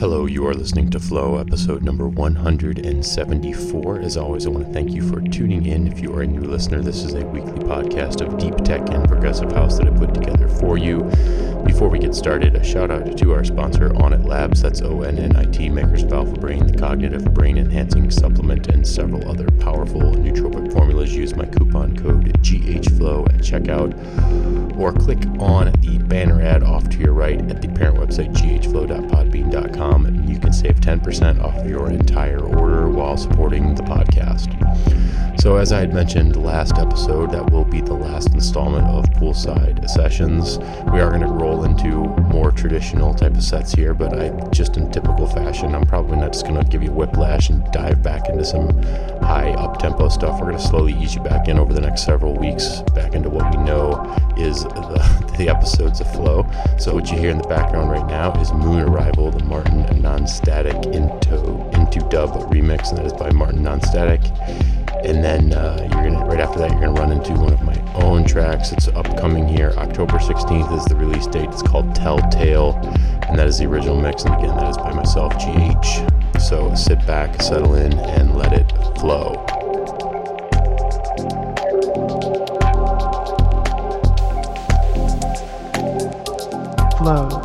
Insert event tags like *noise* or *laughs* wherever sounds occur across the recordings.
Hello, you are listening to Flow, episode number 174. As always, I want to thank you for tuning in. If you are a new listener, this is a weekly podcast of deep tech and progressive house that I put together for you. Before we get started, a shout out to our sponsor, Onnit Labs. That's O N N I T, makers of Alpha Brain, the cognitive brain enhancing supplement, and several other powerful nootropic formulas. Use my coupon code GHFlow at checkout or click on the banner ad off to your right at the parent website, ghflow.podbean.com. You can save 10% off your entire order while supporting the podcast. So, as I had mentioned last episode, that will be the last installment of Poolside Sessions. We are going to roll into more traditional type of sets here, but I just in typical fashion, I'm probably not just going to give you whiplash and dive back into some high up tempo stuff. We're going to slowly ease you back in over the next several weeks, back into what we know is the, *laughs* the episodes of Flow. So, what you hear in the background right now is Moon Arrival, the Martin Nonstatic into, into Dub remix, and that is by Martin Nonstatic and then uh, you're gonna right after that you're gonna run into one of my own tracks. It's upcoming here october 16th is the release date. It's called telltale and that is the original mix. And again that is by myself gh so sit back settle in and let it flow. Flow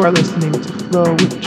You are listening to Flow with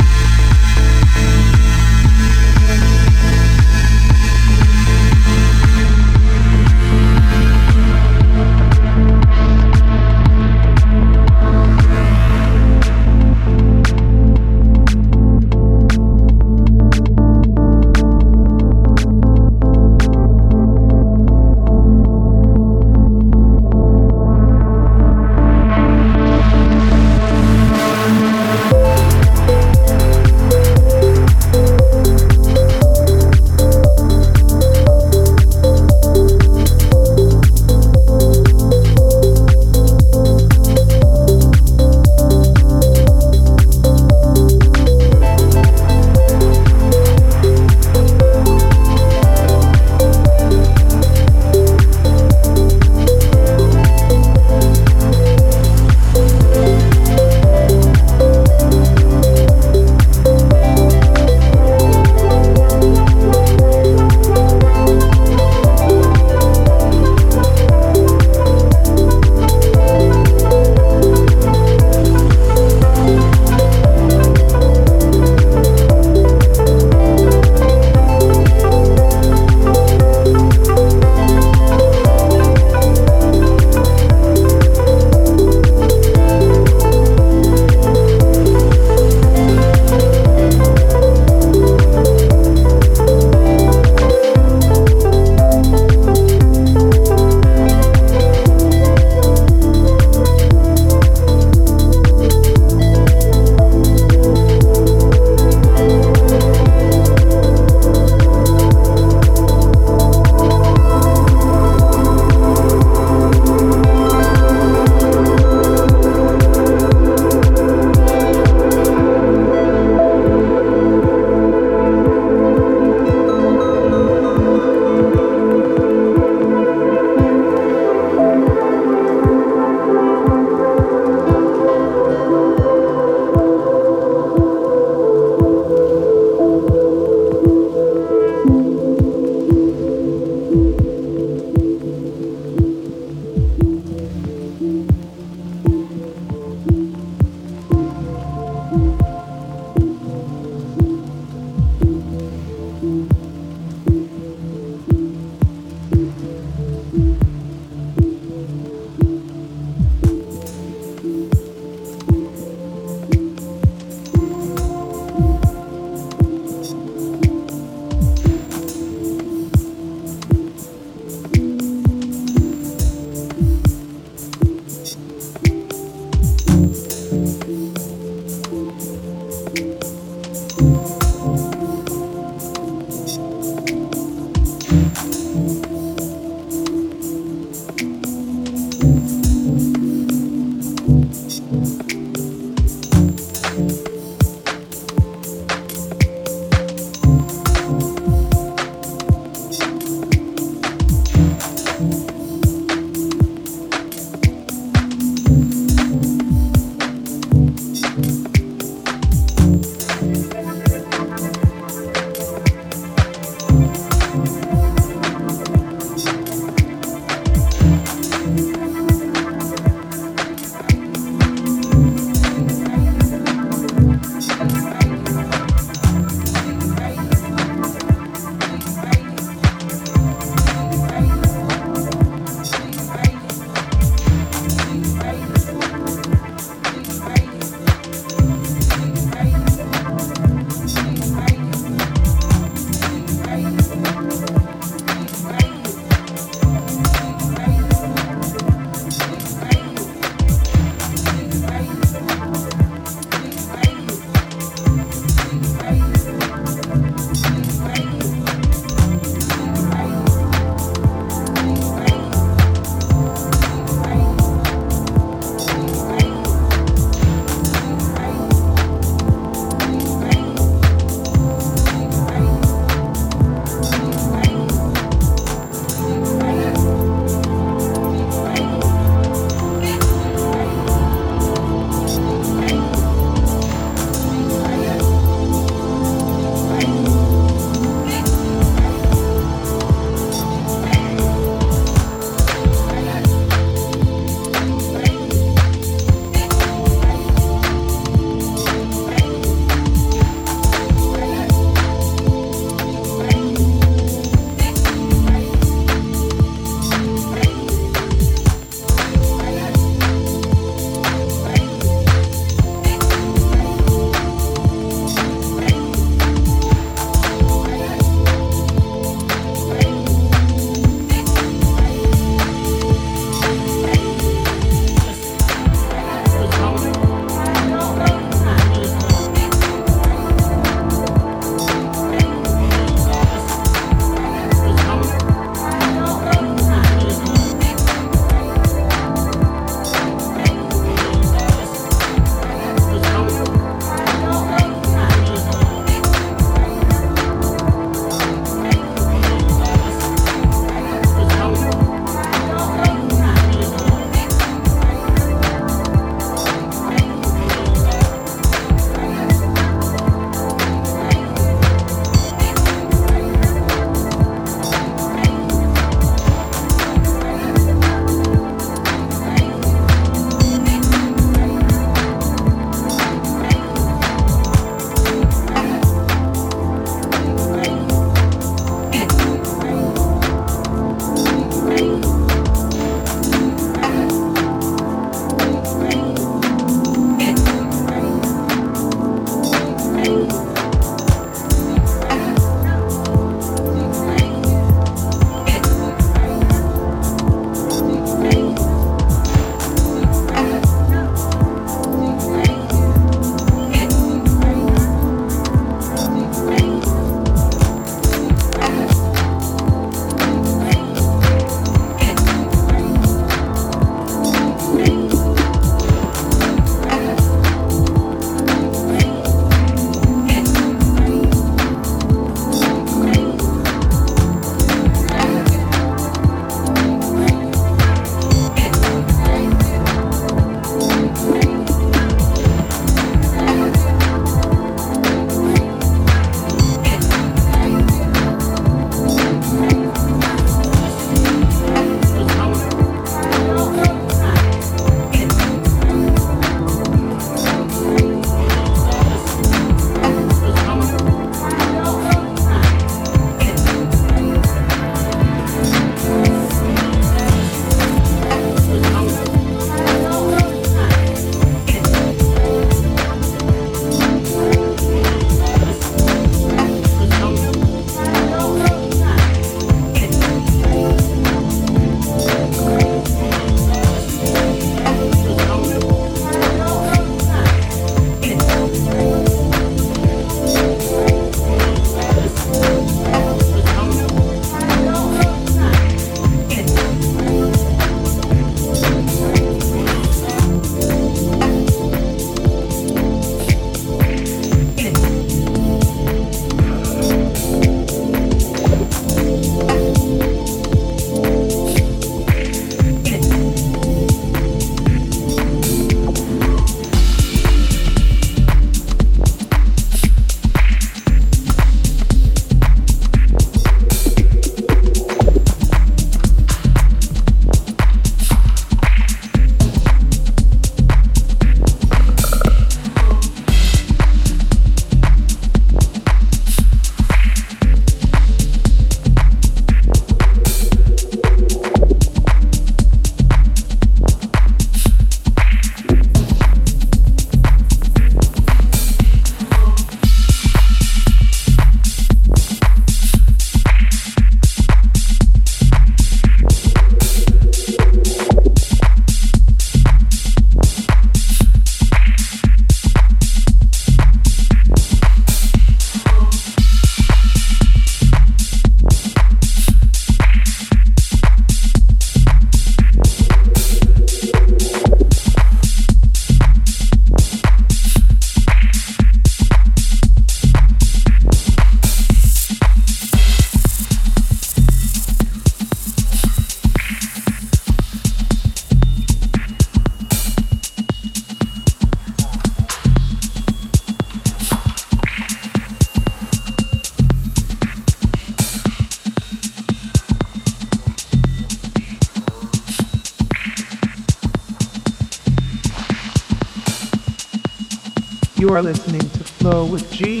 You are listening to Flow with GH.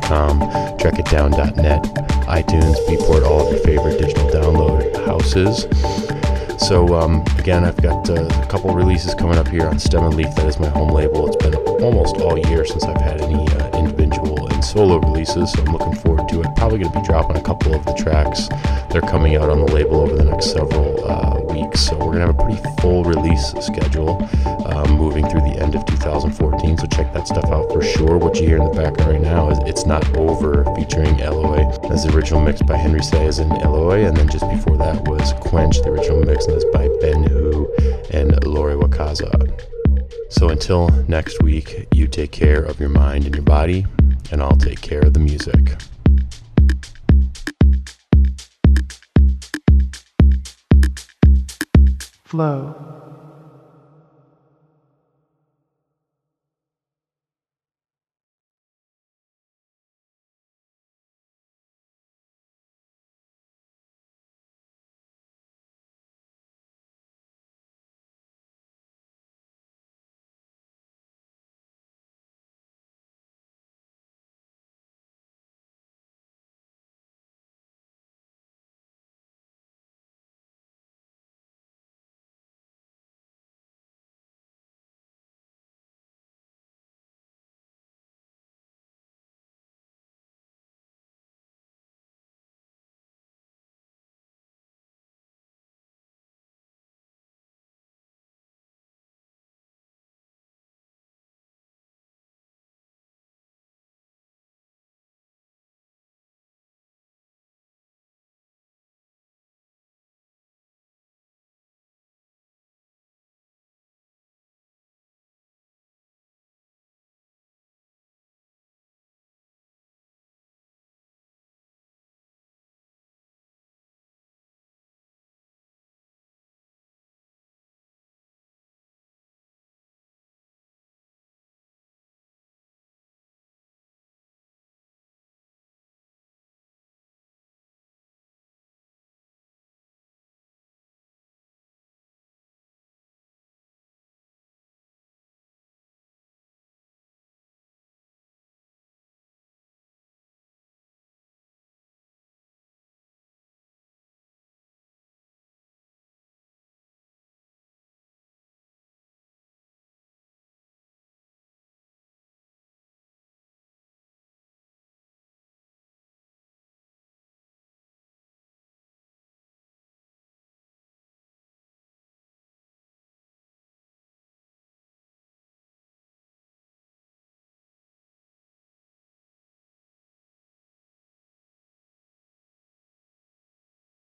djdownload.com, trackitdown.net, iTunes, Beatport, all of your favorite digital download houses. So um, again, I've got uh, a couple releases coming up here on Stem and Leaf. That is my home label. It's been almost all year since I've had any uh, individual and solo releases, so I'm looking forward to it. Probably going to be dropping a couple of the tracks. They're coming out on the label over the next several uh, weeks, so we're going to have a pretty full release schedule um, moving through the end of 2014. So check that stuff out for sure. What you hear in the background right now is "It's Not Over" featuring Eloy. That's the original mix by Henry Saiz and Eloy, and then just before that was Quench, the original mix, and that's by Ben Hu and Lori Wakaza. So until next week, you take care of your mind and your body, and I'll take care of the music. Flow.